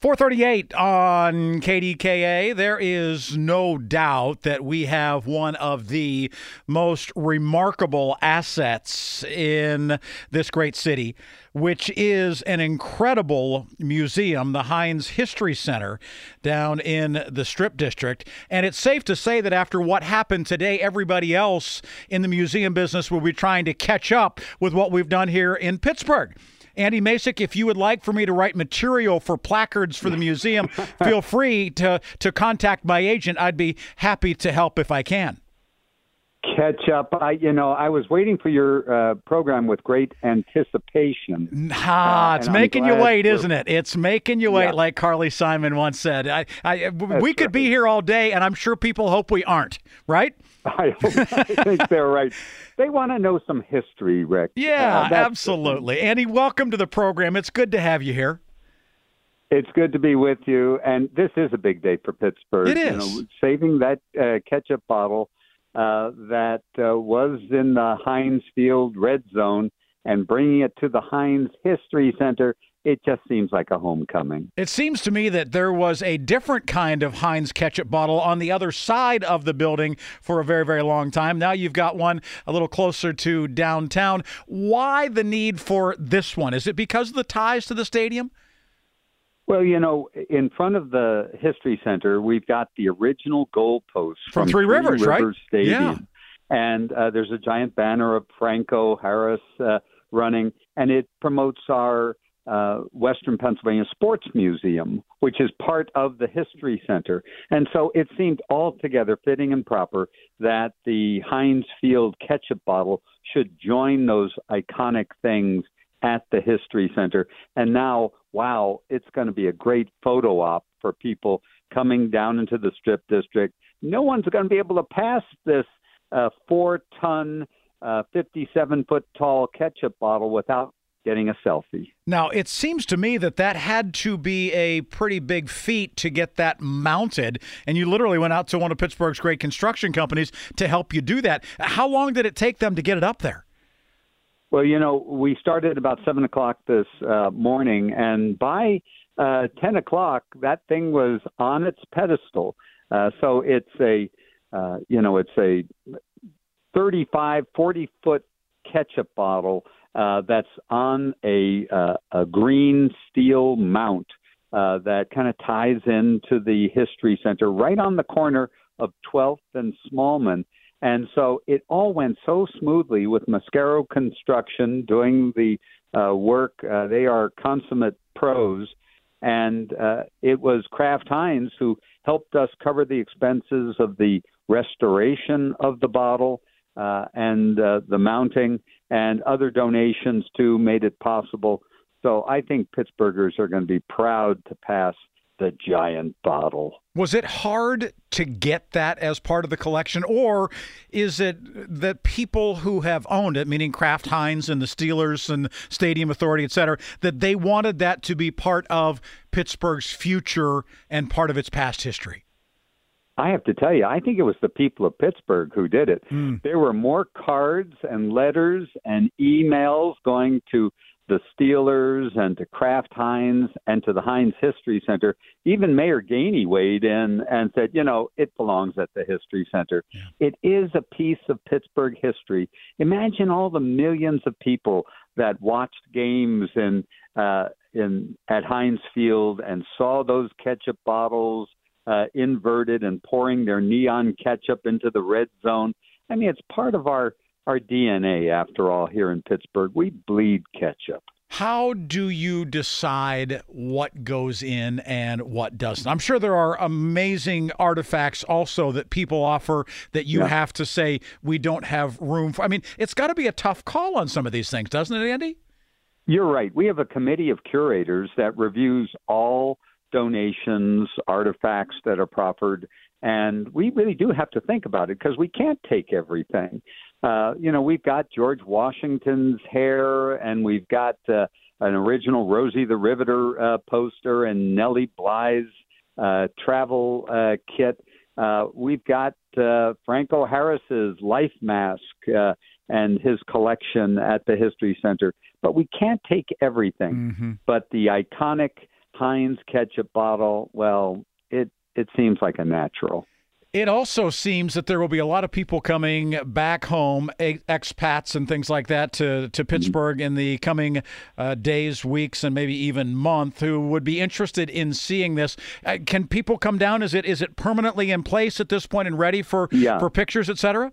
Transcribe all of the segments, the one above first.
438 on KDKA. There is no doubt that we have one of the most remarkable assets in this great city, which is an incredible museum, the Heinz History Center down in the Strip District. And it's safe to say that after what happened today, everybody else in the museum business will be trying to catch up with what we've done here in Pittsburgh. Andy Masich, if you would like for me to write material for placards for the museum, feel free to, to contact my agent. I'd be happy to help if I can. Catch up. I, you know, I was waiting for your uh, program with great anticipation. Ah, uh, it's making you wait, isn't it? It's making you wait, yeah. like Carly Simon once said. I, I, we could right. be here all day, and I'm sure people hope we aren't. Right? I, hope, I think they're right. They want to know some history, Rick. Yeah, uh, absolutely. Andy, welcome to the program. It's good to have you here. It's good to be with you, and this is a big day for Pittsburgh. It is. You know, saving that uh, ketchup bottle uh, that uh, was in the Heinz Field red zone and bringing it to the Heinz History Center it just seems like a homecoming. It seems to me that there was a different kind of Heinz ketchup bottle on the other side of the building for a very, very long time. Now you've got one a little closer to downtown. Why the need for this one? Is it because of the ties to the stadium? Well, you know, in front of the History Center, we've got the original goalpost from, from Three, Three Rivers, Rivers, right? Stadium. Yeah. And uh, there's a giant banner of Franco Harris uh, running, and it promotes our uh, Western Pennsylvania Sports Museum, which is part of the History Center. And so it seemed altogether fitting and proper that the Heinz Field ketchup bottle should join those iconic things at the History Center. And now, wow, it's going to be a great photo op for people coming down into the Strip District. No one's going to be able to pass this uh, four ton, uh, 57 foot tall ketchup bottle without getting a selfie. Now, it seems to me that that had to be a pretty big feat to get that mounted, and you literally went out to one of Pittsburgh's great construction companies to help you do that. How long did it take them to get it up there? Well, you know, we started about seven o'clock this uh, morning, and by uh, ten o'clock, that thing was on its pedestal. Uh, so it's a, uh, you know, it's a 35, 40 foot ketchup bottle uh, that's on a, uh, a green steel mount uh, that kind of ties into the History Center right on the corner of 12th and Smallman. And so it all went so smoothly with Mascaro Construction doing the uh, work. Uh, they are consummate pros. And uh, it was Kraft Heinz who helped us cover the expenses of the restoration of the bottle uh, and uh, the mounting and other donations too made it possible. So I think Pittsburghers are going to be proud to pass the giant bottle. Was it hard to get that as part of the collection, or is it that people who have owned it, meaning Kraft Heinz and the Steelers and Stadium Authority, et cetera, that they wanted that to be part of Pittsburgh's future and part of its past history? I have to tell you, I think it was the people of Pittsburgh who did it. Mm. There were more cards and letters and emails going to the Steelers and to Kraft Heinz and to the Heinz History Center. Even Mayor Gainey weighed in and said, you know, it belongs at the History Center. Yeah. It is a piece of Pittsburgh history. Imagine all the millions of people that watched games in uh, in at Heinz Field and saw those ketchup bottles uh, inverted and pouring their neon ketchup into the red zone. I mean, it's part of our our DNA, after all, here in Pittsburgh. We bleed ketchup. How do you decide what goes in and what doesn't? I'm sure there are amazing artifacts also that people offer that you Yeah. have to say we don't have room for. I mean, it's got to be a tough call on some of these things, doesn't it, Andy? You're right. We have a committee of curators that reviews all donations, artifacts that are proffered, and we really do have to think about it because we can't take everything. Uh, you know, we've got George Washington's hair, and we've got uh, an original Rosie the Riveter uh, poster and Nellie Bly's uh, travel uh, kit. Uh, we've got uh, Franco Harris's life mask uh, and his collection at the History Center, but we can't take everything. Mm-hmm. But the iconic Heinz ketchup bottle, well, it it seems like a natural. It also seems that there will be a lot of people coming back home, expats and things like that, to, to Pittsburgh in the coming uh, days, weeks, and maybe even month, who would be interested in seeing this. Uh, can people come down? Is it is it permanently in place at this point and ready for yeah. for pictures, etc.?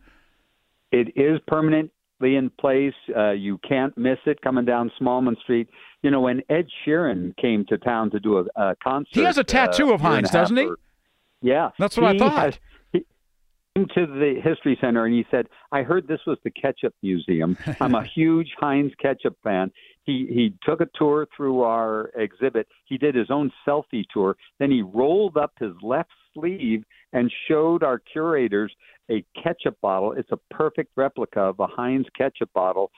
It is permanently in place. Uh, you can't miss it coming down Smallman Street. You know, when Ed Sheeran came to town to do a, a concert, he has a tattoo uh, of Heinz, doesn't he? Or, yeah, that's what I thought. Has, he came to the history center and he said, "I heard this was the ketchup museum. I'm a huge Heinz ketchup fan." He he took a tour through our exhibit. He did his own selfie tour. Then he rolled up his left sleeve and showed our curators a ketchup bottle. It's a perfect replica of a Heinz ketchup bottle,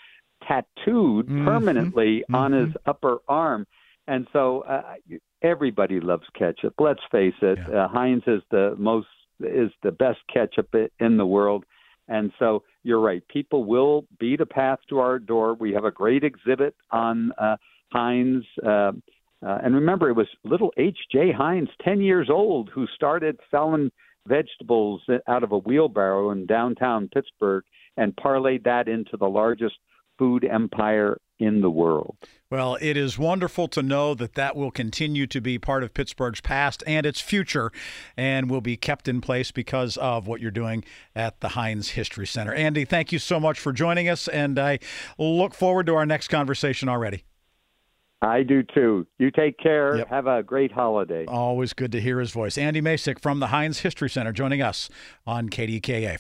tattooed mm-hmm. permanently mm-hmm. on his upper arm. And so uh, everybody loves ketchup. Let's face it, yeah. uh, Heinz is the most is the best ketchup in the world. And so you're right. People will beat a path to our door. We have a great exhibit on uh, Heinz. Uh, uh, and remember, it was little H.J. Heinz, 10 years old, who started selling vegetables out of a wheelbarrow in downtown Pittsburgh and parlayed that into the largest food empire in the world. Well, it is wonderful to know that that will continue to be part of Pittsburgh's past and its future and will be kept in place because of what you're doing at the Heinz History Center. Andy, thank you so much for joining us, and I look forward to our next conversation already. I do too. You take care. Yep. Have a great holiday. Always good to hear his voice. Andy Masich from the Heinz History Center joining us on KDKA.